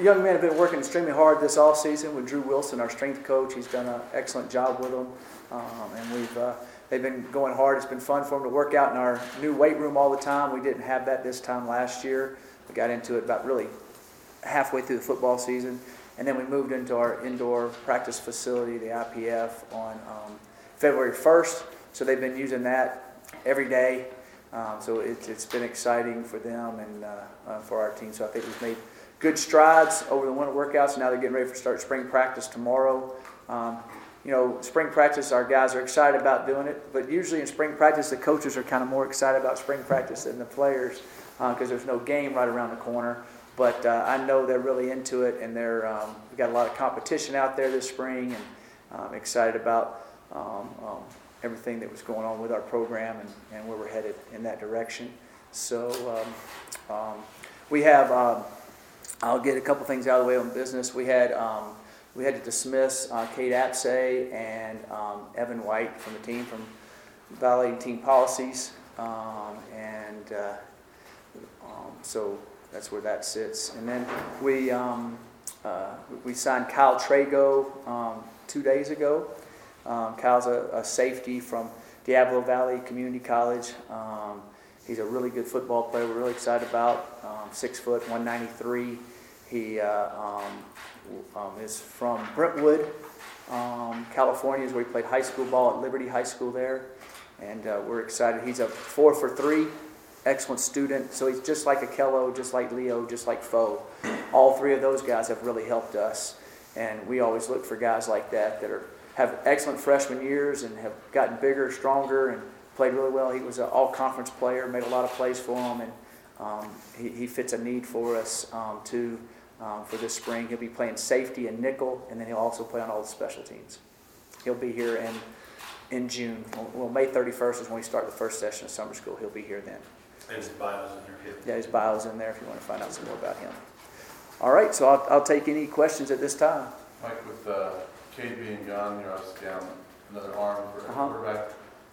young men have been working extremely hard this off season with Drew Wilson, our strength coach. He's done an excellent job with them, um, and we've uh, they've been going hard. It's been fun for them to work out in our new weight room all the time. We didn't have that this time last year. We got into it about really halfway through the football season, and then we moved into our indoor practice facility, the IPF, on um, February 1st. So they've been using that every day. Um, so it, it's been exciting for them and uh, uh, for our team. So I think we've made good strides over the winter workouts. Now they're getting ready for start spring practice tomorrow. Um, you know, spring practice, our guys are excited about doing it, but usually in spring practice, the coaches are kind of more excited about spring practice than the players because uh, there's no game right around the corner. But uh, I know they're really into it, and they're um, we got a lot of competition out there this spring, and I'm excited about um, um, everything that was going on with our program and, and where we're headed in that direction. So um, um, we have. I'll get a couple things out of the way on business. We had um, we had to dismiss uh, Cade Apsay and um, Evan White from the team from violating team policies, um, and uh, um, so that's where that sits. And then we um, uh, we signed Kyle Trego um, two days ago. Kyle's a, a, safety from Diablo Valley Community College. He's a really good football player. We're really excited about. Um, six foot, 193. He uh, um, um, is from Brentwood, um, California, is where he played high school ball at Liberty High School there. And uh, we're excited. He's a four for three, excellent student. So he's just like Ahkello, just like Leo, just like Foe. All three of those guys have really helped us. And we always look for guys like that that are have excellent freshman years and have gotten bigger, stronger, and played really well. He was an all-conference player, made a lot of plays for him, and um, he, he, fits a need for us um, too um, for this spring. He'll be playing safety and nickel, and then he'll also play on all the special teams. He'll be here in in June. Well, May 31st is when we start the first session of summer school. He'll be here then. And his bio's in there. Yeah, his bio's in there if you want to find out some more about him. All right, so I'll, I'll take any questions at this time. Mike, with uh, Cade being gone, you're obviously down another arm for a uh-huh. quarterback.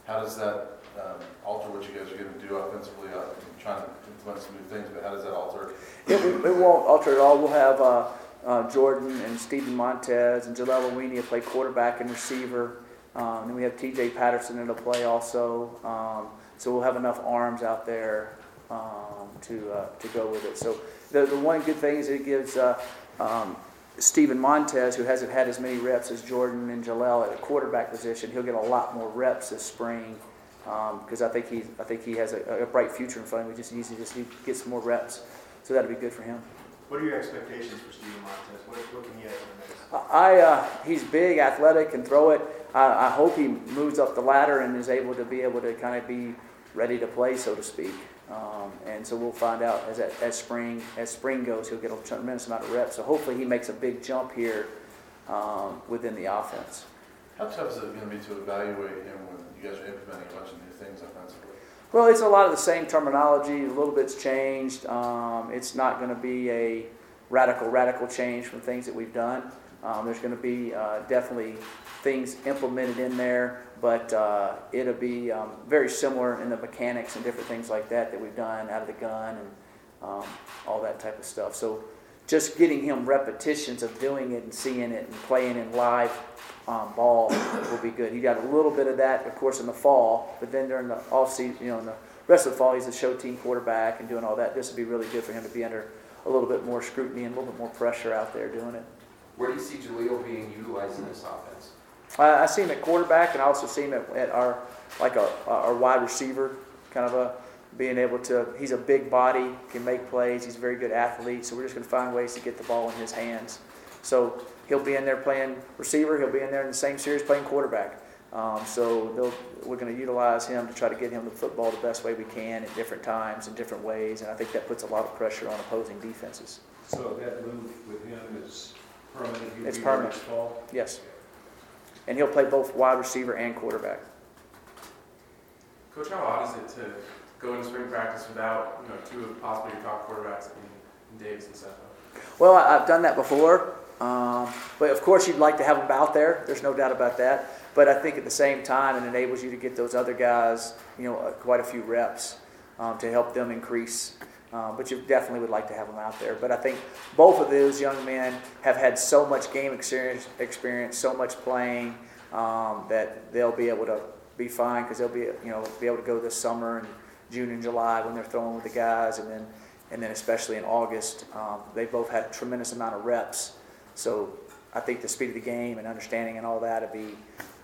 How does that um, alter what you guys are going to do offensively? Uh, trying to implement some new things, but how does that alter? It, it won't alter at all. We'll have uh, uh, Jordan and Steven Montez and Jaleel Awini play quarterback and receiver. Um, and we have T.J. Patterson that'll play also. Um, so we'll have enough arms out there um, to uh, to go with it. So the, the one good thing is it gives uh, um, Steven Montez, who hasn't had as many reps as Jordan and Jaleel at a quarterback position, he'll get a lot more reps this spring because um, I think he I think he has a, a, bright future in front of him. We just needs to just need to get some more reps, so that'll be good for him. What are your expectations for Steven Montez? What, what can he add I uh, he's big, athletic, can throw it. I, I, hope he moves up the ladder and is able to be able to kind of be ready to play, so to speak. Um, and so we'll find out as as spring as spring goes, he'll get a tremendous amount of reps. So hopefully he makes a big jump here um, within the offense. How tough is it going to be to evaluate him when you guys are implementing a bunch of new things offensively? Well, it's a lot of the same terminology. A little bit's changed. Um, it's not going to be a radical, radical change from things that we've done. Um, there's going to be uh, definitely things implemented in there, but uh, it'll be um, very similar in the mechanics and different things like that that we've done out of the gun and um, all that type of stuff. So just getting him repetitions of doing it and seeing it and playing in live um, ball will be good. He got a little bit of that, of course, in the fall, but then during the off season, you know, in the rest of the fall, he's a show team quarterback and doing all that. This would be really good for him to be under a little bit more scrutiny and a little bit more pressure out there doing it. Where do you see Jaleel being utilized in this offense? I, I see him at quarterback, and I also see him at, at our like a our wide receiver, kind of a being able to. He's a big body, can make plays. He's a very good athlete. So we're just going to find ways to get the ball in his hands. So he'll be in there playing receiver. He'll be in there in the same series playing quarterback. Um, so we're going to utilize him to try to get him the football the best way we can at different times and different ways, and I think that puts a lot of pressure on opposing defenses. So that move with him is permanent? He'll it's permanent. Yes. And he'll play both wide receiver and quarterback. Coach, how odd is it to go into spring practice without you know two of possibly your top quarterbacks in, in Davis and Sefo? Well, I've done that before. Um, but of course, you'd like to have them out there. There's no doubt about that. But I think at the same time, it enables you to get those other guys, you know, uh, quite a few reps um, to help them increase Uh, but you definitely would like to have them out there. But I think both of those young men have had so much game experience, experience so much playing um, that they'll be able to be fine because they'll be you know be able to go this summer and June and July when they're throwing with the guys, and then and then especially in August, um, they both had a tremendous amount of reps. So I think the speed of the game and understanding and all that will be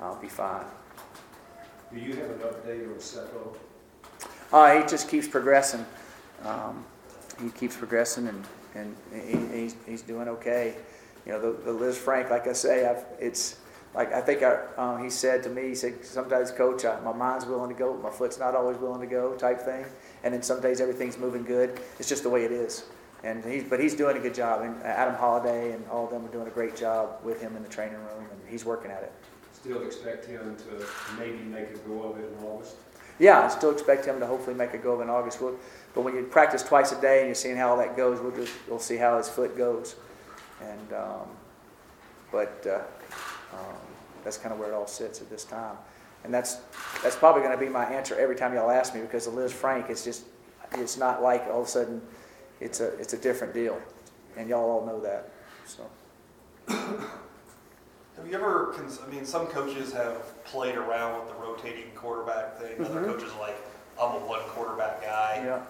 uh, be fine. Do you have an update on Sefo? Uh, he just keeps progressing. Um, he keeps progressing, and, and he, he's, he's doing okay. You know, the, the Lisfranc, like I say, I've, it's like I think I, um, he said to me, he said, sometimes, coach, I, my mind's willing to go, my foot's not always willing to go, type thing. And then some days everything's moving good. It's just the way it is. And he's, but he's doing a good job. And Adam Holiday and all of them are doing a great job with him in the training room, and he's working at it. Still expect him to maybe make a go of it in August? Yeah, I still expect him to hopefully make a go of it in August. We'll, but when you practice twice a day and you're seeing how all that goes, we'll just we'll see how his foot goes. And um, but uh, um, that's kind of where it all sits at this time. And that's that's probably going to be my answer every time y'all ask me because the Lisfranc is just it's not like all of a sudden it's a it's a different deal, and y'all all know that. So Have you ever, cons- I mean, some coaches have played around with the rotating quarterback thing. Other Mhm. coaches are like, I'm a one quarterback guy. yeah.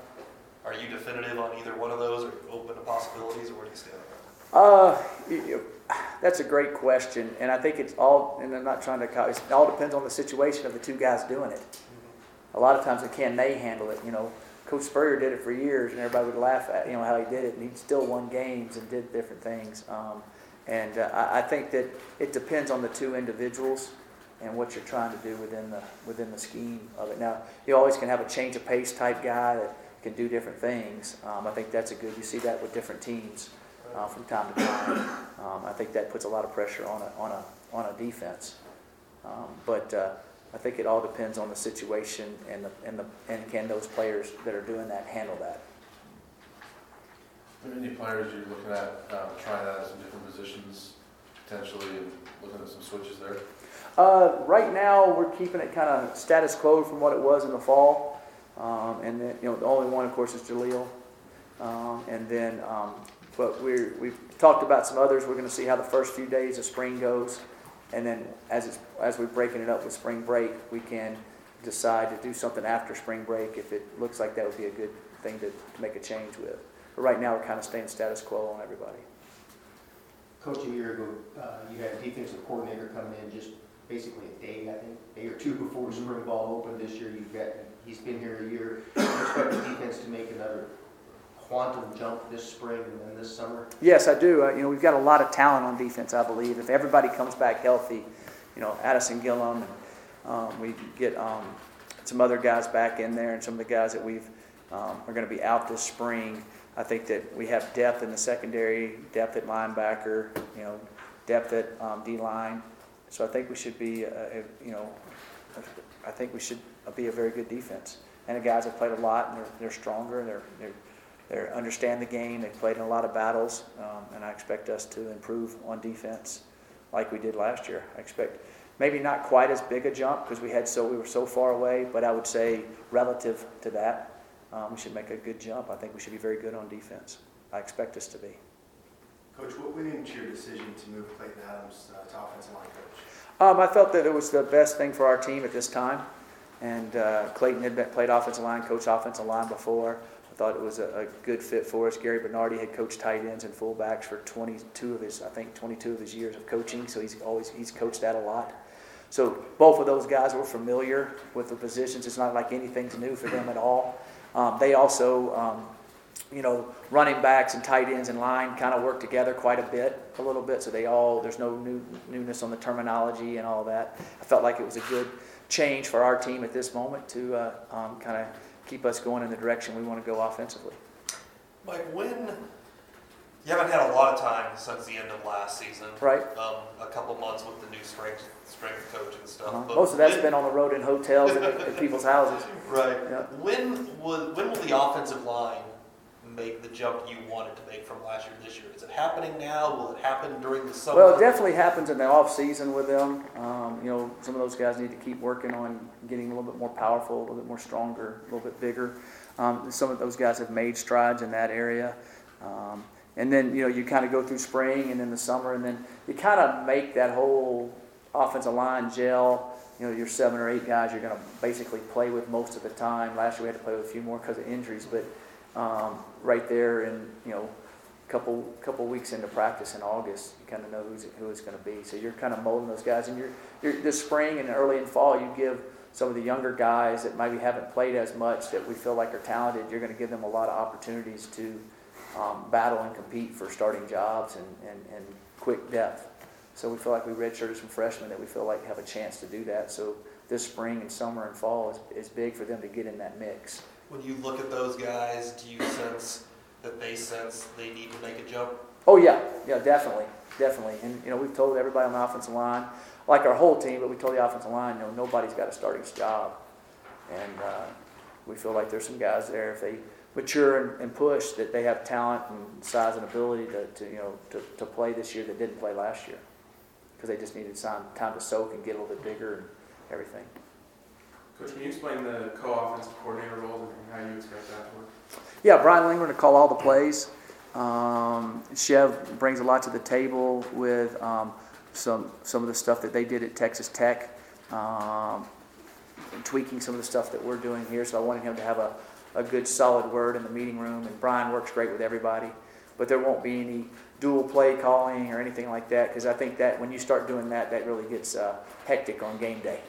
Are you definitive on either one of those or open to possibilities or where do you stand? Uh, you- you- that's a great question, and I think it's all. And I'm not trying to. It all depends on the situation of the two guys doing it. A lot of times, can they handle it? You know, Coach Spurrier did it for years, and everybody would laugh at you know how he did it, and he still won games and did different things. Um, and uh, I, I think that it depends on the two individuals and what you're trying to do within the within the scheme of it. Now, you always can have a change of pace type guy that can do different things. Um, I think that's a good. You see that with different teams uh, from time to time. Um, I think that puts a lot of pressure on a on a on a defense. Um, but uh, I think it all depends on the situation and the and the and can those players that are doing that handle that. Are there Any players you're looking at, uh, trying out some different positions potentially and looking at some switches there? Uh, right now, we're keeping it kind of status quo from what it was in the fall. Um, and then, you know, the only one, of course, is Jaleel. Um, and then, um, but we're, we've talked about some others. We're going to see how the first few days of spring goes. And then as as we're breaking it up with spring break, we can decide to do something after spring break if it looks like that would be a good thing to, to make a change with. But right now, we're kind of staying status quo on everybody. Coach, a year ago, uh, you had a defensive coordinator coming in just basically a day, I think, day or two before spring ball opened this year. You've got, he's been here a year. You expect the defense to make another quantum jump this spring and then this summer? Yes, I do. Uh, you know, we've got a lot of talent on defense, I believe. If everybody comes back healthy, you know, Addison Gillam, and um, we get um, some other guys back in there, and some of the guys that we've um, are going to be out this spring. I think that we have depth in the secondary, depth at linebacker, you know, depth at um, D line. So I think we should be, uh, uh, you know, I think we should be a very good defense. And the guys have played a lot, and they're, they're stronger, and they're, they're they understand the game. They've played in a lot of battles, um, and I expect us to improve on defense like we did last year. I expect maybe not quite as big a jump because we had so we were so far away, but I would say relative to that, um, we should make a good jump. I think we should be very good on defense. I expect us to be. Coach, what went into your decision to move Klayton Adams uh, to offensive line coach? Um, I felt that it was the best thing for our team at this time, and uh, Klayton had been, played offensive line, coached offensive line before. Thought it was a, a good fit for us. Gary Bernardi had coached tight ends and fullbacks for 22 of his, I think, 22 of his years of coaching. So he's always he's coached that a lot. So both of those guys were familiar with the positions. It's not like anything's new for them at all. Um, they also, um, you know, running backs and tight ends and line kind of work together quite a bit, a little bit. So they all there's no new newness on the terminology and all that. I felt like it was a good change for our team at this moment to uh, um, kind of keep us going in the direction we want to go offensively. Mike, when, you haven't had a lot of time since the end of last season. Right. Um, a couple months with the new strength, strength coach and stuff. Uh-huh. but Most of that's when- been on the road in hotels and at people's houses. Right. Yeah. When will, when will the offensive line make the jump you wanted to make from last year to this year? Is it happening now? Will it happen during the summer? Well, it definitely happens in the off season with them. Um, you know, some of those guys need to keep working on getting a little bit more powerful, a little bit more stronger, a little bit bigger. Um, some of those guys have made strides in that area. Um, and then, you know, you kind of go through spring and then the summer, and then you kind of make that whole offensive line gel. You know, your seven or eight guys you're going to basically play with most of the time. Last year we had to play with a few more because of injuries, but um, right there in, you know, couple couple weeks into practice in August, you kind of know who's who it's going to be. So you're kind of molding those guys, and you're, you're this spring and early in fall, you give some of the younger guys that maybe haven't played as much that we feel like are talented. You're going to give them a lot of opportunities to um, battle and compete for starting jobs and, and, and quick depth. So we feel like we redshirted some freshmen that we feel like have a chance to do that. So this spring and summer and fall is, is big for them to get in that mix. When you look at those guys, do you sense that they sense they need to make a jump? Oh yeah, yeah, definitely, definitely. And you know, we've told everybody on the offensive line, like our whole team, but we told the offensive line, you know, nobody's got a starting job, and uh, we feel like there's some guys there if they mature and, and push that they have talent and size and ability to, to you know to, to play this year that didn't play last year because they just needed some time to soak and get a little bit bigger and everything. Coach, can you explain the co-offensive coordinator role and how you expect that to work? Yeah, Brian Lindgren to call all the plays. Um, Chev brings a lot to the table with um, some some of the stuff that they did at Texas Tech, um, tweaking some of the stuff that we're doing here. So I wanted him to have a, a good solid word in the meeting room. And Brian works great with everybody, but there won't be any dual play calling or anything like that because I think that when you start doing that, that really gets uh, hectic on game day.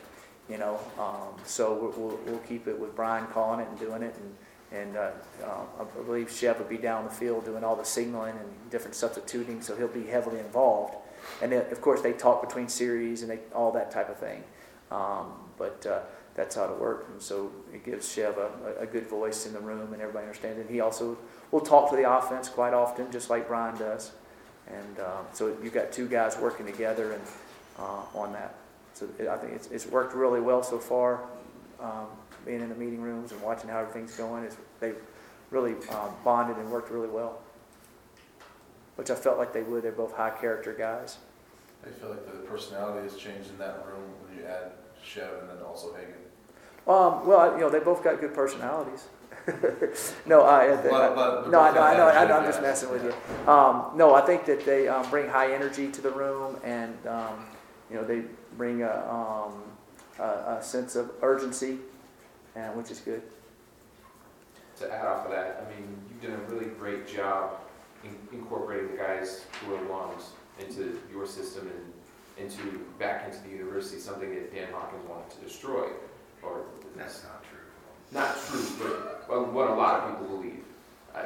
You know, um, so we'll, we'll, keep it with Brian calling it and doing it and. And uh, uh, I believe Chev will be down the field doing all the signaling and different substituting, so he'll be heavily involved. And then, of course, they talk between series and they, all that type of thing. Um, but uh, that's how it works. And so it gives Chev a, a good voice in the room and everybody understands And He also will talk to the offense quite often, just like Brian does. And um, so you've got two guys working together and uh, on that. So it, I think it's, it's worked really well so far. Um, being in the meeting rooms and watching how everything's going, is they really um, bonded and worked really well. Which I felt like they would. They're both high character guys. I feel like the personality has changed in that room when you add Chev and then also Hagan. Um, well, you know, they both got good personalities. no, I, But- but no, I know, I know, I know, I'm just messing with you. Um, no, I think that they um, bring high energy to the room, and um, you know, they bring a, um, a, a sense of urgency, uh, which is good. To add off of that, I mean, you've done a really great job in- incorporating the guys who are lungs into your system and into, back into the university, something that Dan Hawkins wanted to destroy, or. That's not true. Not true, but well, what a lot of people believe. Uh,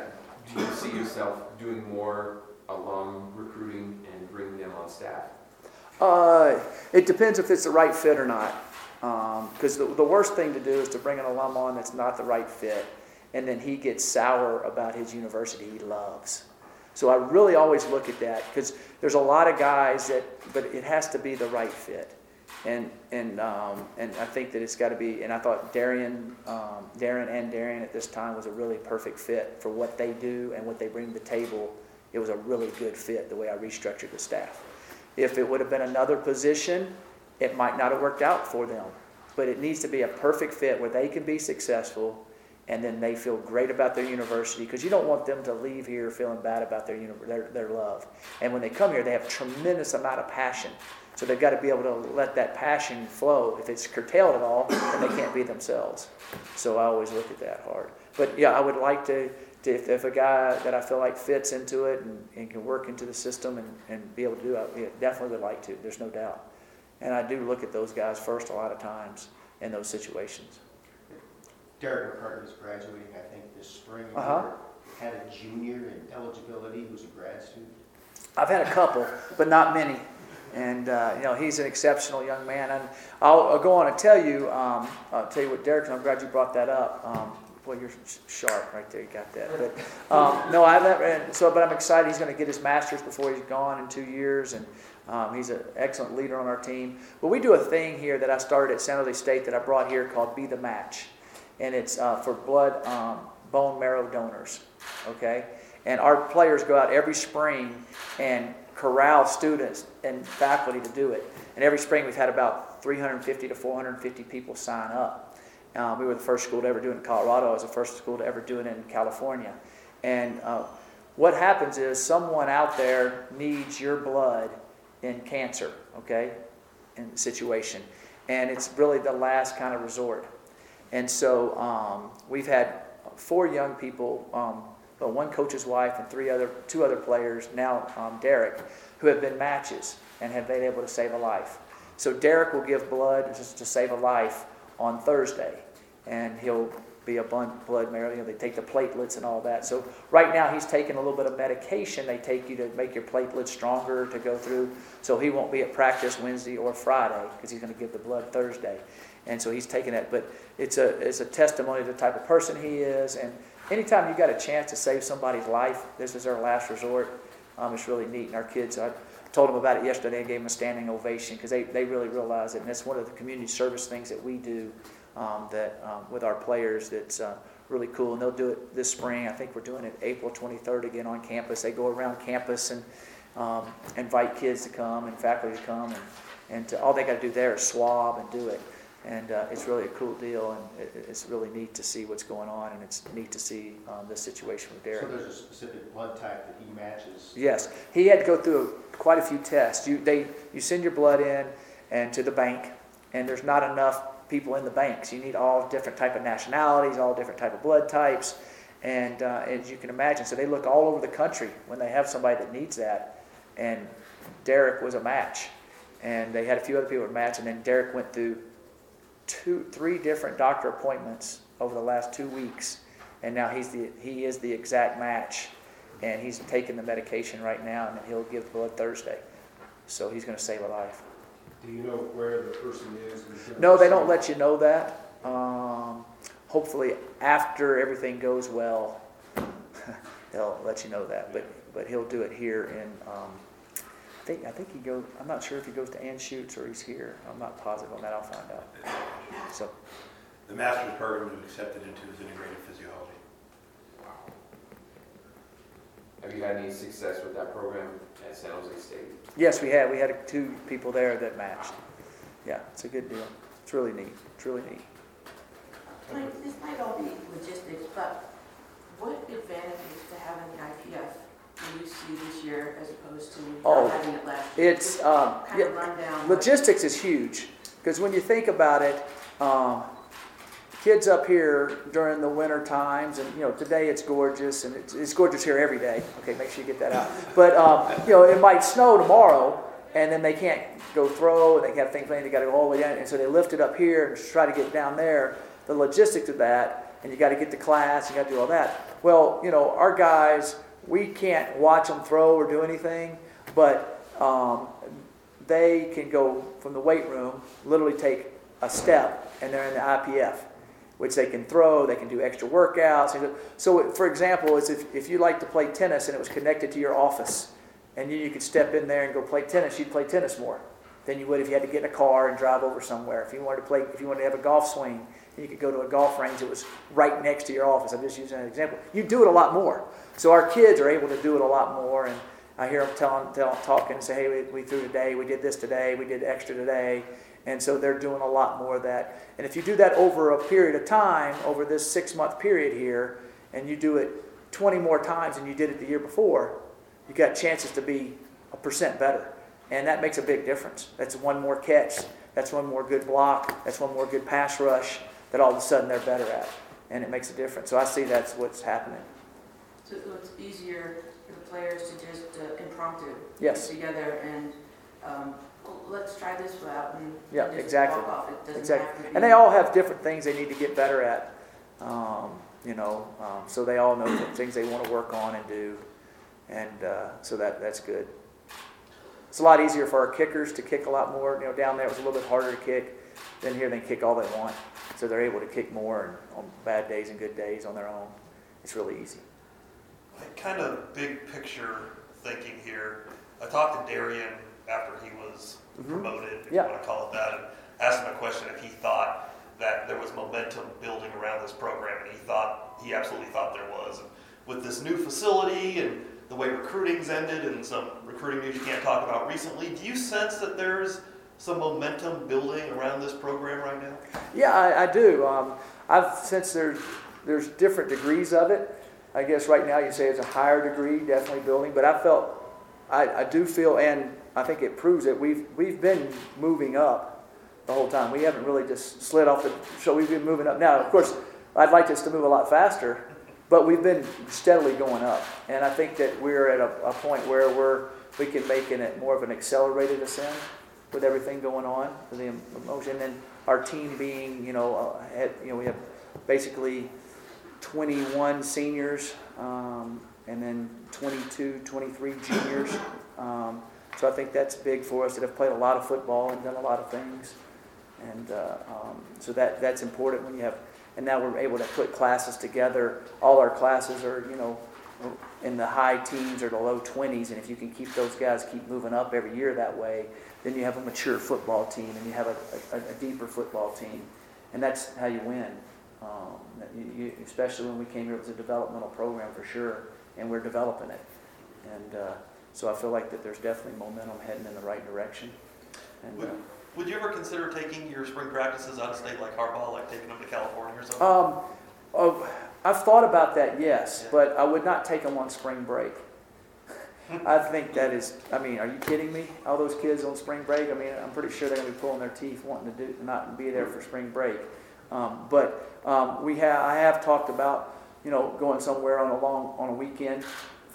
Do you see yourself doing more alum recruiting and bringing them on staff? Uh, it depends if it's the right fit or not. Because the, the worst thing to do is to bring an alum on that's not the right fit, and then he gets sour about his university he loves. So I really always look at that because there's a lot of guys that, but it has to be the right fit. And and um, and I think that it's got to be. And I thought Darian, um, Darren and Darian at this time was a really perfect fit for what they do and what they bring to the table. It was a really good fit the way I restructured the staff. If it would have been another position, it might not have worked out for them. But it needs to be a perfect fit where they can be successful and then they feel great about their university because you don't want them to leave here feeling bad about their, uni- their, their love. And when they come here, they have tremendous amount of passion. So they've got to be able to let that passion flow. If it's curtailed at all, then they can't be themselves. So I always look at that hard. But yeah, I would like to, to if, if a guy that I feel like fits into it and, and can work into the system and, and be able to do it, yeah, definitely would like to. There's no doubt. And I do look at those guys first a lot of times in those situations. Derek McCartney is graduating, I think, this spring. Uh-huh. Had a junior in eligibility who's a grad student. I've had a couple, but not many. And, uh, you know, he's an exceptional young man. And I'll, I'll go on and tell you, um, I'll tell you what, Derek, and I'm glad you brought that up. Um, well, you're sharp right there. You got that. But um, no, I've. And so, but I'm excited. He's going to get his master's before he's gone in two years, and um, he's an excellent leader on our team. But we do a thing here that I started at San Jose State that I brought here called Be the Match, and it's uh, for blood um, bone marrow donors. Okay, and our players go out every spring and corral students and faculty to do it. And every spring we've had about 350 to 450 people sign up. Uh, we were the first school to ever do it in Colorado. I was the first school to ever do it in California. And uh, what happens is someone out there needs your blood in cancer, okay, in situation. And it's really the last kind of resort. And so um, we've had four young people, um, well, one coach's wife and three other, two other players, now um, Derek, who have been matches and have been able to save a life. So Derek will give blood just to save a life on Thursday, and he'll be a blood marrow. You know, they take the platelets and all that. So right now he's taking a little bit of medication. They take you to make your platelets stronger to go through. So he won't be at practice Wednesday or Friday because he's going to give the blood Thursday, and so he's taking it. But it's a it's a testimony to the type of person he is. And anytime you got a chance to save somebody's life, this is our last resort. Um, it's really neat. And our kids, I told them about it yesterday and gave them a standing ovation because they, they really realize it. And it's one of the community service things that we do um, that um, with our players that's uh, really cool. And they'll do it this spring. I think we're doing it April 23rd again on campus. They go around campus and um, invite kids to come and faculty to come. And, and to, all they got to do there is swab and do it. And uh, it's really a cool deal, and it, it's really neat to see what's going on, and it's neat to see um, this situation with Derek. So there's a specific blood type that he matches? Yes, he had to go through quite a few tests. You they you send your blood in and to the bank, and there's not enough people in the banks. You need all different type of nationalities, all different type of blood types, and uh, as you can imagine, so they look all over the country when they have somebody that needs that. And Derek was a match, and they had a few other people to match, and then Derek went through two, three different doctor appointments over the last two weeks, and now he's the he is the exact match and he's taking the medication right now, and he'll give blood Thursday. So he's going to save a life. Do you know where the person is? No, they don't let you know that. Um, hopefully, after everything goes well, they'll let you know that. But but he'll do it here in. Um, I think I think he goes. I'm not sure if he goes to Anschutz or he's here. I'm not positive on that. I'll find out. So The master's program is accepted into his integrated physiology. Wow. Have you had any success with that program at San Jose State? yes, we had we had two people there that matched. Yeah, it's a good deal. It's really neat. It's really neat. Like, this might all be logistics, but what advantages to having the IPF do you see this year as opposed to Oh, not having it last year? It's Just um, Kind yeah, of run down. what- Logistics is huge because when you think about it, um, kids up here during the winter times, and you know today it's gorgeous and it's, it's gorgeous here every day. Okay, make sure you get that out. But um, you know it might snow tomorrow, and then they can't go throw, and they have things planned. They got to go all the way down, and so they lift it up here and try to get down there. The logistics of that, and you got to get to class, you got to do all that. Well, you know our guys, we can't watch them throw or do anything, but um, they can go from the weight room, literally take a step, and they're in the IPF, which they can throw, they can do extra workouts. So, for example, is if, if you like to play tennis and it was connected to your office, and you, you could step in there and go play tennis, you'd play tennis more than you would if you had to get in a car and drive over somewhere. If you wanted to play, if you wanted to have a golf swing, you could go to a golf range that was right next to your office. I'm just using an example. You do it a lot more. So our kids are able to do it a lot more, and I hear them telling, telling talking and say, "Hey, we, we threw today. We did this today. We did extra today." And so they're doing a lot more of that. And if you do that over a period of time, over this six-month period here, and you do it 20 more times than you did it the year before, you got chances to be a percent better. And that makes a big difference. That's one more catch. That's one more good block. That's one more good pass rush that all of a sudden they're better at. And it makes a difference. So I see that's what's happening. So it's easier for the players to just uh, impromptu. Yes. Get together and, um, let's try this out and. Yeah, and just exactly. walk off. It doesn't Exactly. have to be. And they all have different things they need to get better at. Um, you know, um, so they all know the things they want to work on and do. And uh, so that, that's good. It's a lot easier for our kickers to kick a lot more. You know, down there it was a little bit harder to kick. Than here they can kick all they want. So they're able to kick more and on bad days and good days on their own. It's really easy. Like kind of big picture thinking here. I talked to Darian after he was Mhm. promoted, if Yeah. you want to call it that, and asked him a question if he thought that there was momentum building around this program, and he thought he absolutely thought there was. And with this new facility and the way recruiting's ended and some recruiting news you can't talk about recently, do you sense that there's some momentum building around this program right now? Yeah, I, I do. Um, I've since there's there's different degrees of it. I guess right now you'd say it's a higher degree, definitely building. But I felt, I, I do feel, and I think it proves it. We've we've been moving up the whole time. We haven't really just slid off the. So we've been moving up. Now, of course, I'd like us to move a lot faster, but we've been steadily going up. And I think that we're at a, a point where we're we can make it more of an accelerated ascent with everything going on, with the emotion, and our team being, you know, uh, you know, we have basically 21 seniors, um, and then 22, 23 juniors. Um, so I think that's big for us that have played a lot of football and done a lot of things, and uh, um, so that that's important when you have. And now we're able to put classes together. All our classes are, you know, in the high teens or the low 20s, and if you can keep those guys keep moving up every year that way, then you have a mature football team and you have a, a, a deeper football team, and that's how you win. Um, you, you, especially when we came here, it was a developmental program for sure, and we're developing it, and uh, so I feel like that there's definitely momentum heading in the right direction. And, uh, Would you ever consider taking your spring practices out of state like Harbaugh, like taking them to California or something? Um, oh, I've thought about that, yes, Yeah. but I would not take them on spring break. I think that is, I mean, are you kidding me? All those kids on spring break, I mean, I'm pretty sure they're gonna be pulling their teeth wanting to do, not be there for spring break. Um, but, um, we have, I have talked about, you know, going somewhere on a long, on a weekend,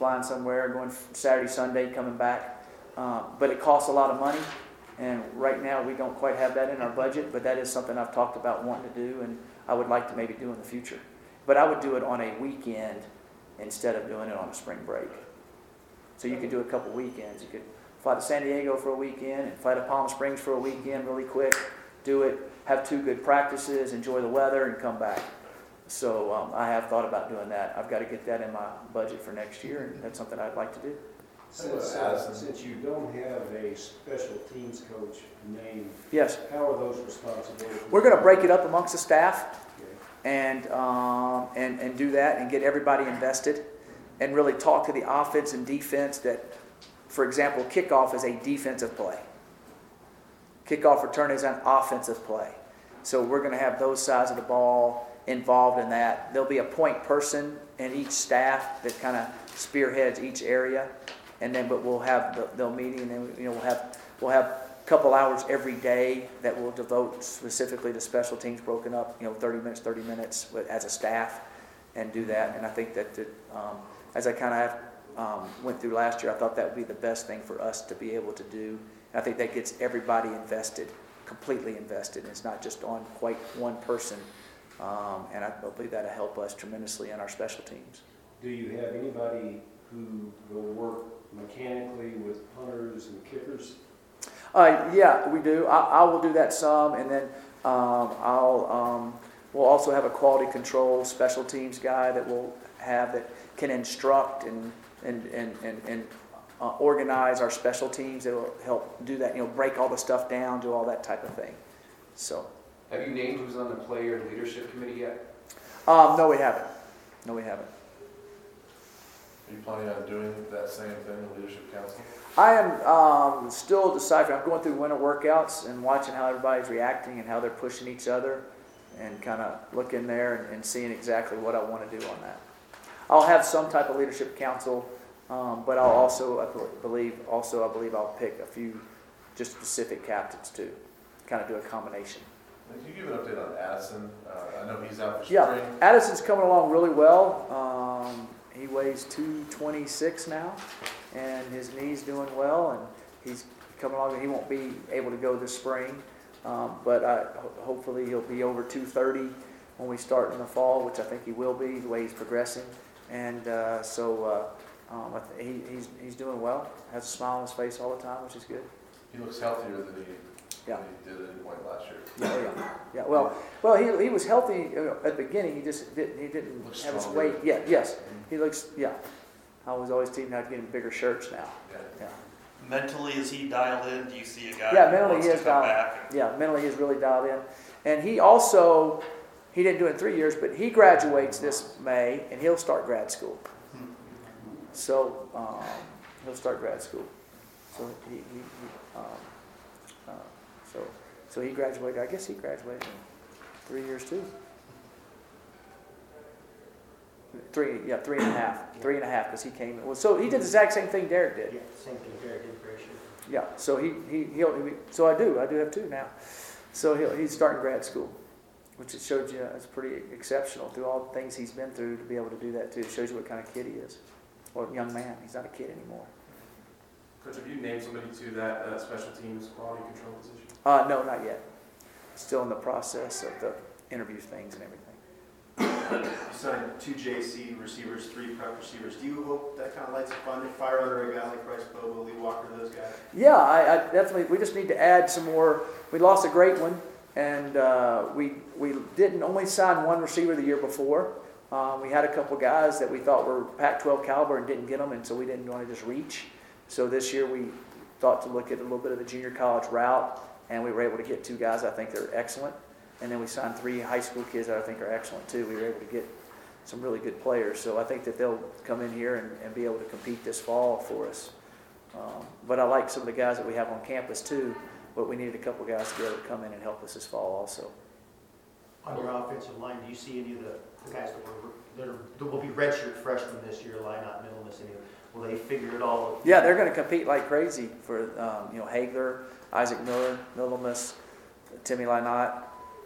flying somewhere, going Saturday, Sunday, coming back. Uh, but it costs a lot of money, and right now, we don't quite have that in our budget, but that is something I've talked about wanting to do, and I would like to maybe do in the future. But I would do it on a weekend instead of doing it on a spring break. So you could do a couple weekends. You could fly to San Diego for a weekend and fly to Palm Springs for a weekend really quick, do it, have two good practices, enjoy the weather, and come back. So um, I have thought about doing that. I've got to get that in my budget for next year, and that's something I'd like to do. Since, uh, since you don't have a special teams coach named, Yes, how are those responsibilities? we're going to break it up amongst the staff. Okay. and, um, and, and do that and get everybody invested and really talk to the offense and defense that, for example, kickoff is a defensive play. Kickoff return is an offensive play. So we're going to have those sides of the ball involved in that. There'll be a point person in each staff that kind of spearheads each area. And then, but we'll have, the- they'll meeting and then, you know, we'll have, we'll have a couple hours every day that we'll devote specifically to special teams broken up, you know, 30 minutes, 30 minutes with- as a staff and do that. And I think that, that, um, as I kind of um, went through last year, I thought that would be the best thing for us to be able to do. And I think that gets everybody invested, completely invested. It's not just on quite one person. Um, and I believe that'll help us tremendously in our special teams. Do you have anybody who will work mechanically with punters and kickers? Uh, yeah, we do. I, I will do that some, and then um, I'll um, we'll also have a quality control special teams guy that we'll have that can instruct and and and and, and uh, organize our special teams. That will help do that. You know, break all the stuff down, do all that type of thing. So, Have you named who's on the player leadership committee yet? um, no, we haven't. No, we haven't. Are you planning on doing that same thing, the leadership council? I am um, still deciphering. I'm going through winter workouts and watching how everybody's reacting and how they're pushing each other, and kind of looking there and, and seeing exactly what I want to do on that. I'll have some type of leadership council, um, but I'll also, I believe, also I believe I'll pick a few just specific captains too, kind of do a combination. Can you give an update on Addison? Uh, I know he's out for Yeah, spring. Addison's coming along really well. Um, he weighs 226 now, and his knee's doing well, and he's coming along. He won't be able to go this spring, um, but I, ho- hopefully he'll be over 230 when we start in the fall, which I think he will be, the way he's progressing. And uh, so uh, um, he, he's, he's doing well, has a smile on his face all the time, which is good. He looks healthier than he, Yeah. than he did at any point last year. Yeah, yeah, yeah. Well, well, he, he was healthy uh, at the beginning. He just didn't he didn't Looks have his stronger. weight. yet. yes. He looks. Yeah. I was always teaming out to get him bigger shirts now. Yeah. Yeah. Mentally, is he dialed in? Do you see a guy Yeah, who mentally wants he to is dialed- back? Yeah. Mentally, he's really dialed in, and he also he didn't do it in three years, but he graduates this May, and he'll start grad school. So um, he'll start grad school. So he, he, he um, uh, So, so he graduated, I guess he graduated in three years too. Three, yeah, three and a half, three and a half, because he came, well, so he did the exact same thing Derek did. Yeah, same thing, Derek did great shit. Yeah, so he, he, he'll, he- so I do, I do have two now. So he'll, he's starting grad school, which it showed you, uh, it's pretty exceptional through all the things he's been through to be able to do that too. It shows you what kind of kid he is, or young man, he's not a kid anymore. Coach, have you named somebody to that uh, special teams quality control position? Uh, no, not yet. Still in the process of the interview things and everything. You signed two JC receivers, three prep receivers. Do you hope that kind of lights a fun fire under a guy like Bryce Bobo, Lee Walker, those guys? Yeah, I, I definitely, we just need to add some more. We lost a great one, and uh, we, we didn't only sign one receiver the year before. Um, we had a couple guys that we thought were Pac-12 caliber and didn't get them, and so we didn't want to just reach. So this year we thought to look at a little bit of the junior college route, and we were able to get two guys I think that are excellent. And then we signed three high school kids that I think are excellent too. We were able to get some really good players. So I think that they'll come in here and, and be able to compete this fall for us. Um, but I like some of the guys that we have on campus too. But we needed a couple guys to be able to come in and help us this fall also. On your offensive line, do you see any of the guys that were, that are, that will be redshirt freshmen this year, line not middle miss any, will they figure it all? Yeah, they're going to compete like crazy for um, you know Hagler, Isaac Miller, Middlemas, Timmy Lynott.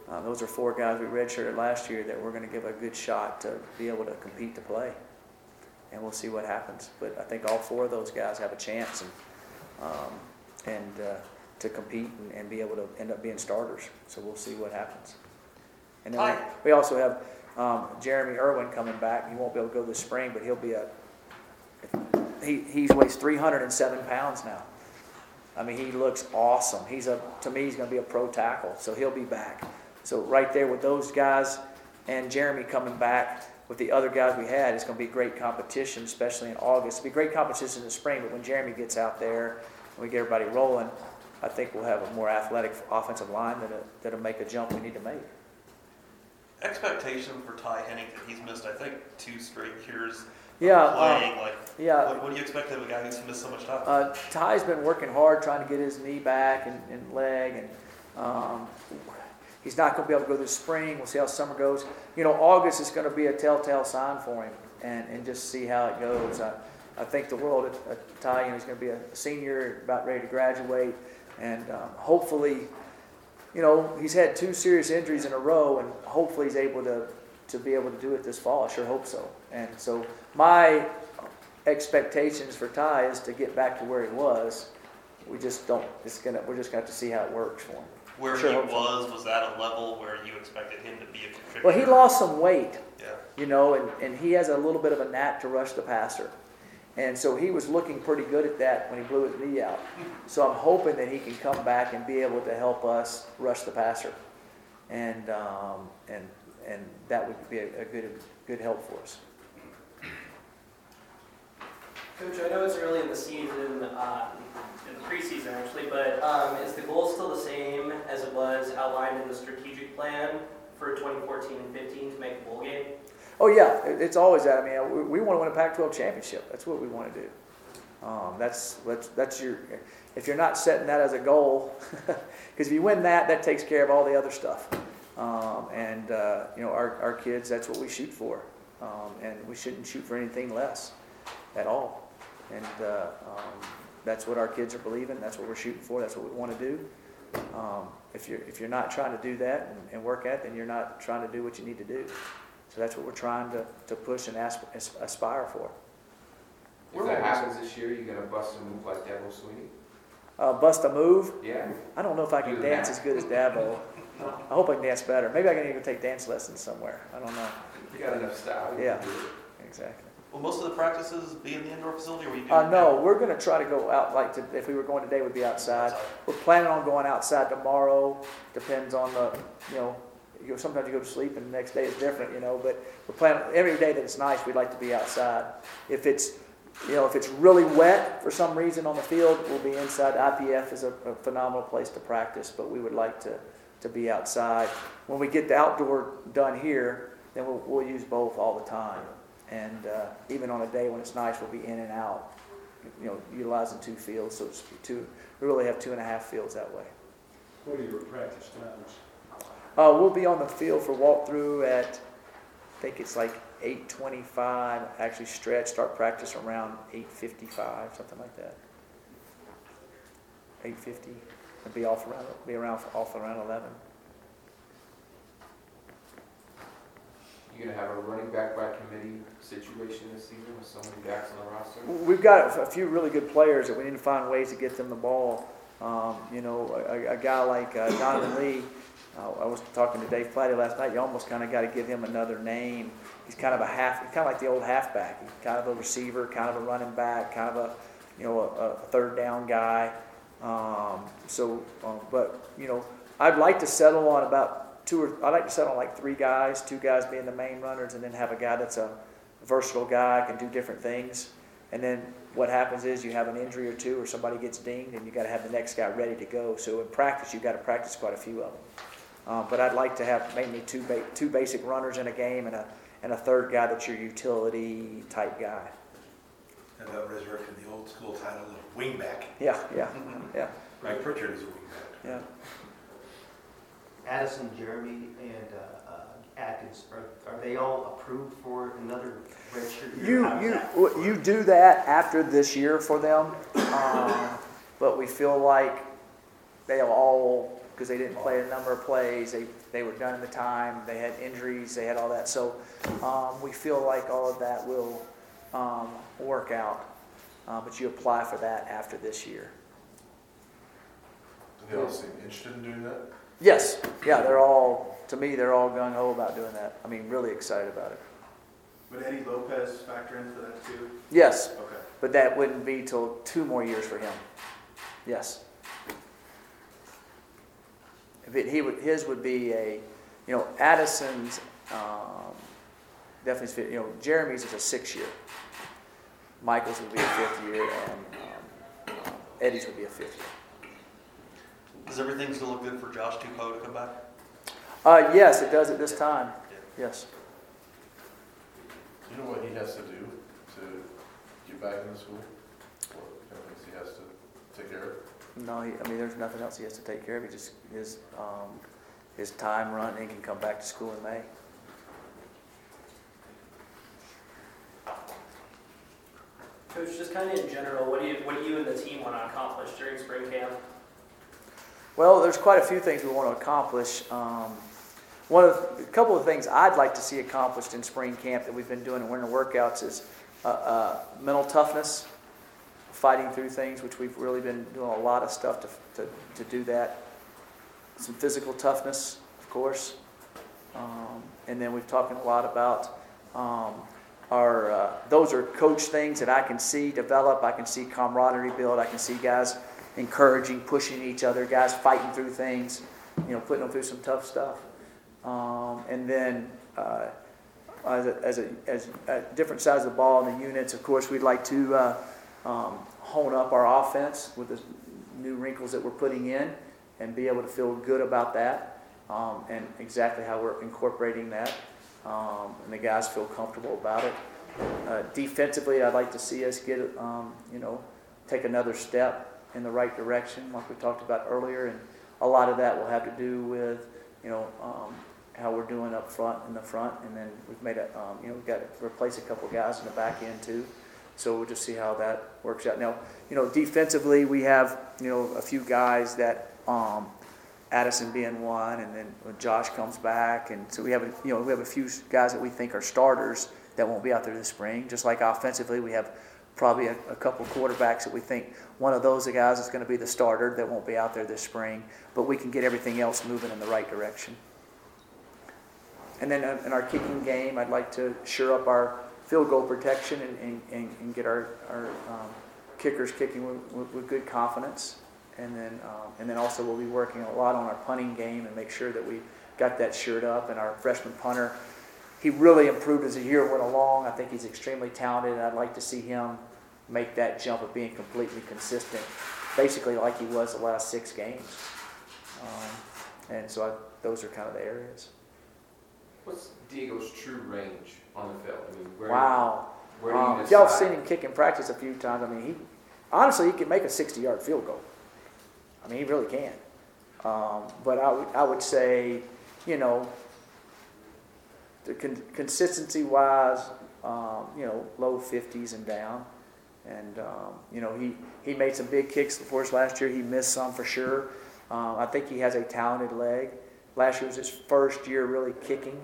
Uh, those are four guys we redshirted last year that we're going to give a good shot to be able to compete to play, and we'll see what happens. But I think all four of those guys have a chance and um, and uh, to compete and, and be able to end up being starters. So we'll see what happens. And then Hi. we, we also have um, Jeremy Irwin coming back. He won't be able to go this spring, but he'll be a he, he weighs 307 pounds now. I mean, he looks awesome. He's a, to me, he's going to be a pro tackle, so he'll be back. So right there with those guys and Jeremy coming back with the other guys we had, it's going to be great competition, especially in August. It'll be great competition in the spring, but when Jeremy gets out there and we get everybody rolling, I think we'll have a more athletic offensive line that'll, that'll make a jump we need to make. Expectation for Ty Henington, he's missed, I think, two straight years Yeah, uh. Like, yeah. what, what do you expect of a guy who's missed so much time? Uh, Ty's been working hard trying to get his knee back and, and leg, and um, he's not going to be able to go this spring. We'll see how summer goes. You know, August is going to be a telltale sign for him, and, and just see how it goes. I, I think the world of, of Ty, you know, he's going to be a senior, about ready to graduate, and um, hopefully, you know, he's had two serious injuries in a row, and hopefully he's able to to be able to do it this fall. I sure hope so. And so my expectations for Ty is to get back to where he was. We just don't. It's gonna. We're just gonna have to see how it works for him. Where sure he hope so. was, was that a level where you expected him to be a contributor? Well, he lost some weight, Yeah. you know, and, and he has a little bit of a knack to rush the passer. And so he was looking pretty good at that when he blew his knee out. So I'm hoping that he can come back and be able to help us rush the passer. And, um, and, and that would be a, a good, good help for us. Coach, I know it's early in the season, uh, in the preseason actually, but um, is the goal still the same as it was outlined in the strategic plan for 2014 and 15 to make a bowl game? Oh yeah, it's always that. I mean, we, we want to win a Pac-12 championship. That's what we want to do. Um, that's that's that's your. If you're not setting that as a goal, because if you win that, that takes care of all the other stuff. Um, and uh, you know, our our kids, that's what we shoot for, um, and we shouldn't shoot for anything less, at all. And uh, um, that's what our kids are believing. That's what we're shooting for. That's what we want to do. Um, if you're if you're not trying to do that and, and work at, it, then you're not trying to do what you need to do. So that's what we're trying to, to push and asp- aspire for. If that happens this year, you're gonna bust a move like Dabo Swinney? Uh, bust a move. Yeah. I don't know if I can dance as good as Dabo. I hope I can dance better. Maybe I can even take dance lessons somewhere. I don't know. You got enough style. you Yeah. can do it. Exactly. Will most of the practices be in the indoor facility, or were you doing? Uh, no, we're going to try to go out. Like to, if we were going today, would be outside. We're planning on going outside tomorrow. Depends on the, you know, you know, sometimes you go to sleep and the next day is different, you know. But we're planning every day that it's nice. We'd like to be outside. If it's, you know, if it's really wet for some reason on the field, we'll be inside. IPF is a, a phenomenal place to practice, but we would like to to be outside. When we get the outdoor done here, then we'll, we'll use both all the time. And uh, even on a day when it's nice, we'll be in and out you know, utilizing two fields, so it's two, we really have two and a half fields that way. What are your practice times? Uh, we'll be on the field for walkthrough at, I think it's like eight twenty-five, actually stretch, start practice around eight fifty-five, something like that. Eight fifty, and be off around, be around, off around eleven. You're gonna have a running back by committee situation this season with so many backs on the roster? We've got a few really good players that we need to find ways to get them the ball. Um, you know, a, a guy like uh, Donovan Lee, uh, I was talking to Dave Plati last night, you almost kind of got to give him another name. He's kind of a half, he's kind of like the old halfback. He's kind of a receiver, kind of a running back, kind of a, you know, a, a third down guy. Um, so, um, but, you know, I'd like to settle on about two or, I'd like to settle on like three guys, two guys being the main runners, and then have a guy that's a versatile guy, can do different things. And then what happens is you have an injury or two, or somebody gets dinged, and you got to have the next guy ready to go. So in practice, you got to practice quite a few of them. Um, but I'd like to have mainly two ba- two basic runners in a game, and a and a third guy that's your utility type guy. How about resurrecting the old school title of wingback? Yeah, yeah, yeah, Mike Pritchard is a wingback. yeah. Addison, Jeremy, and uh, uh, Atkins, are, are they all approved for another redshirt year? You How's you that? w- you do that after this year for them, um, but we feel like they'll all because they didn't play a number of plays. They they were done in the time. They had injuries. They had all that. So um, we feel like all of that will um, work out. Uh, but you apply for that after this year. Do they all seem interested in doing that? Yes, yeah, they're all to me. They're all gung ho about doing that. I mean, really excited about it. Would Eddie Lopez factor into that too? Yes, Okay. but that wouldn't be till two more years for him. Yes. If it, he would, his would be a, you know, Addison's, um, definitely, you know, Jeremy's is a six-year. Michael's would be a fifth year, and, um, um, Eddie's would be a fifth year. Does everything still look good for Josh Tupou to come back? Uh, yes, it does at this time, yes. Do you know what he has to do to get back in the school? What kind of things he has to take care of? No, he, I mean, there's nothing else he has to take care of, he just, his, um, his time run, and he can come back to school in May. Coach, just kind of in general, what do you, what do you and the team want to accomplish during spring camp? Well, there's quite a few things we want to accomplish. Um, one of a couple of things I'd like to see accomplished in spring camp that we've been doing in winter workouts is uh, uh, mental toughness, fighting through things, which we've really been doing a lot of stuff to, to, to do that. Some physical toughness, of course, um, and then we've talking a lot about um, our. Uh, those are coach things that I can see develop. I can see camaraderie build. I can see guys encouraging, pushing each other, guys fighting through things, you know, putting them through some tough stuff. Um, and then uh, as, a, as, a, as at different sides of the ball in the units, of course, we'd like to uh, um, hone up our offense with the new wrinkles that we're putting in and be able to feel good about that um, and exactly how we're incorporating that. Um, and the guys feel comfortable about it. Uh, defensively, I'd like to see us get, um, you know, take another step in the right direction, like we talked about earlier. And a lot of that will have to do with, you know, um, how we're doing up front in the front, and then we've made a, um, you know, we've got to replace a couple guys in the back end too. So we'll just see how that works out. Now, you know, defensively, we have, you know, a few guys that, um, Addison being one, and then when Josh comes back, and so we have, a, you know, we have a few guys that we think are starters that won't be out there this spring. Just like offensively, we have probably a, a couple quarterbacks that we think one of those guys is going to be the starter that won't be out there this spring, but we can get everything else moving in the right direction. And then uh, in our kicking game, I'd like to shore up our field goal protection and, and, and, get our, our um, kickers kicking with, with good confidence. And then, um, and then also we'll be working a lot on our punting game and make sure that we got that shored up. And our freshman punter, he really improved as the year went along. I think he's extremely talented, and I'd like to see him make that jump of being completely consistent, basically like he was the last six games. Um, and so I, those are kind of the areas. What's Diego's true range on the field? I mean, where, Wow. where do you Um, y'all have seen him kick in practice a few times. I mean, he honestly he can make a 60-yard field goal. I mean, he really can. Um, but I would, I would say, you know, the con- consistency wise, um, you know, low fifties and down. And, um, you know, he, he made some big kicks for us last year. He missed some for sure. Um, I think he has a talented leg. Last year was his first year really kicking.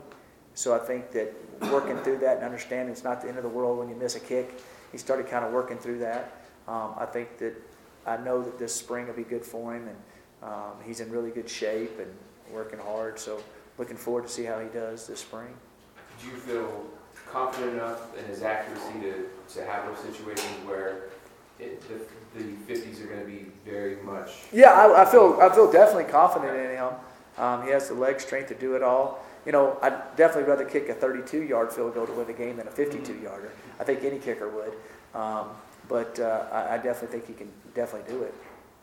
So I think that working through that and understanding it's not the end of the world when you miss a kick, he started kind of working through that. Um, I think that I know that this spring will be good for him, and um, he's in really good shape and working hard. So looking forward to see how he does this spring. Do you feel confident enough in his accuracy to, to have those situations where it, the, the fifties are gonna be very much? Yeah, I, I feel I feel definitely confident in him. Um, he has the leg strength to do it all. You know, I'd definitely rather kick a 32-yard field goal to win the game than a 52-yarder. I think any kicker would. Um, but uh, I, I definitely think he can definitely do it.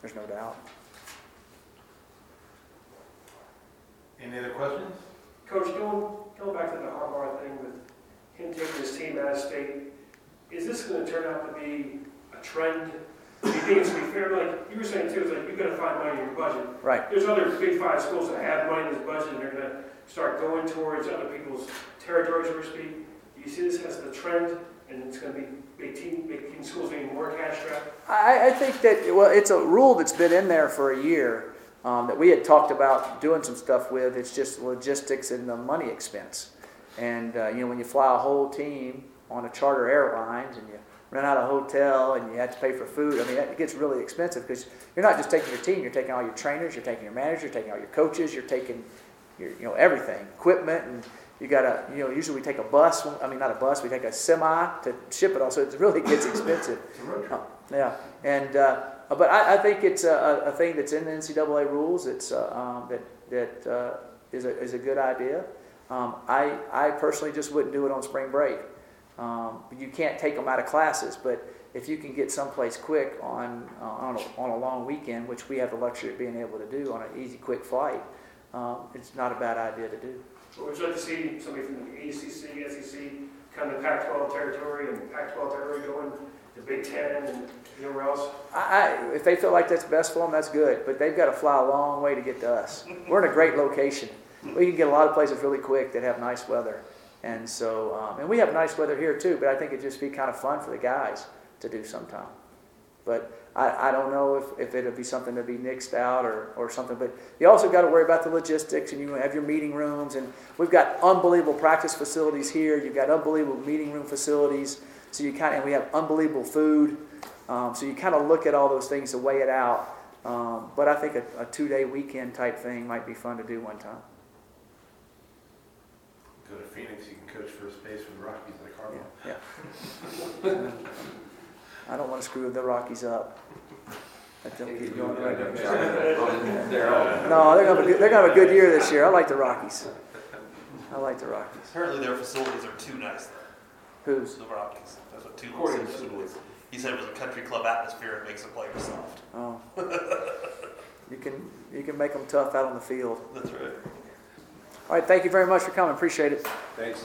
There's no doubt. Any other questions? Coach, going, going back to the Harbaugh thing with him taking his team out of state, is this gonna turn out to be a trend? Do you think it's gonna be fair, like you were saying too, it's like you're gonna find money in your budget. Right. There's other big five schools that have money in this budget and they're gonna start going towards other people's territory, so to speak. Do you see this as the trend and it's gonna be big team, schools getting more cash strapped? I, I think that, well, it's a rule that's been in there for a year um, that we had talked about doing some stuff with. It's just logistics and the money expense. And, uh, you know, when you fly a whole team on a charter airlines and you rent out a hotel and you have to pay for food, I mean, it gets really expensive because you're not just taking your team, you're taking all your trainers, you're taking your managers, you're taking all your coaches, you're taking your, you know, everything, equipment, and you gotta, you know, usually we take a bus, I mean, not a bus, we take a semi to ship it all, so it really gets expensive. Uh, Yeah, and, uh, but I, I think it's a, a thing that's in the NCAA rules, it's, uh, um, that, that, uh, is a, is a good idea. Um, I, I personally just wouldn't do it on spring break. Um, you can't take them out of classes, but if you can get someplace quick on, uh, on a, on a long weekend, which we have the luxury of being able to do on an easy, quick flight, um, it's not a bad idea to do. Or would you like to see somebody from the ACC, SEC, come to Pac-12 territory and Pac-12 territory going to Big Ten and anywhere else? I, I, if they feel like that's best for them, that's good. But they've got to fly a long way to get to us. We're in a great location. We can get a lot of places really quick that have nice weather, and so um, and we have nice weather here too. But I think it'd just be kind of fun for the guys to do sometime. But I, I don't know if, if it'll be something to be nixed out or, or something. But you also got to worry about the logistics, and you have your meeting rooms, and we've got unbelievable practice facilities here. You've got unbelievable meeting room facilities. So you kind of, and we have unbelievable food. Um, so you kind of look at all those things to weigh it out. Um, but I think a, a two-day weekend type thing might be fun to do one time. Go to Phoenix, you can coach first base the Rockies like Yeah, Harbaugh. yeah. I don't want to screw the Rockies up. Let them keep going right. They're all- No, they're gonna, have a good, they're gonna have a good year this year. I like the Rockies. I like the Rockies. Apparently their facilities are too nice, Who's? the Rockies. That's what Tula According said. to it was. He said it was a country club atmosphere, it makes the players soft. Oh. You can, you can make them tough out on the field. That's right. All right, thank you very much for coming. Appreciate it. Thanks.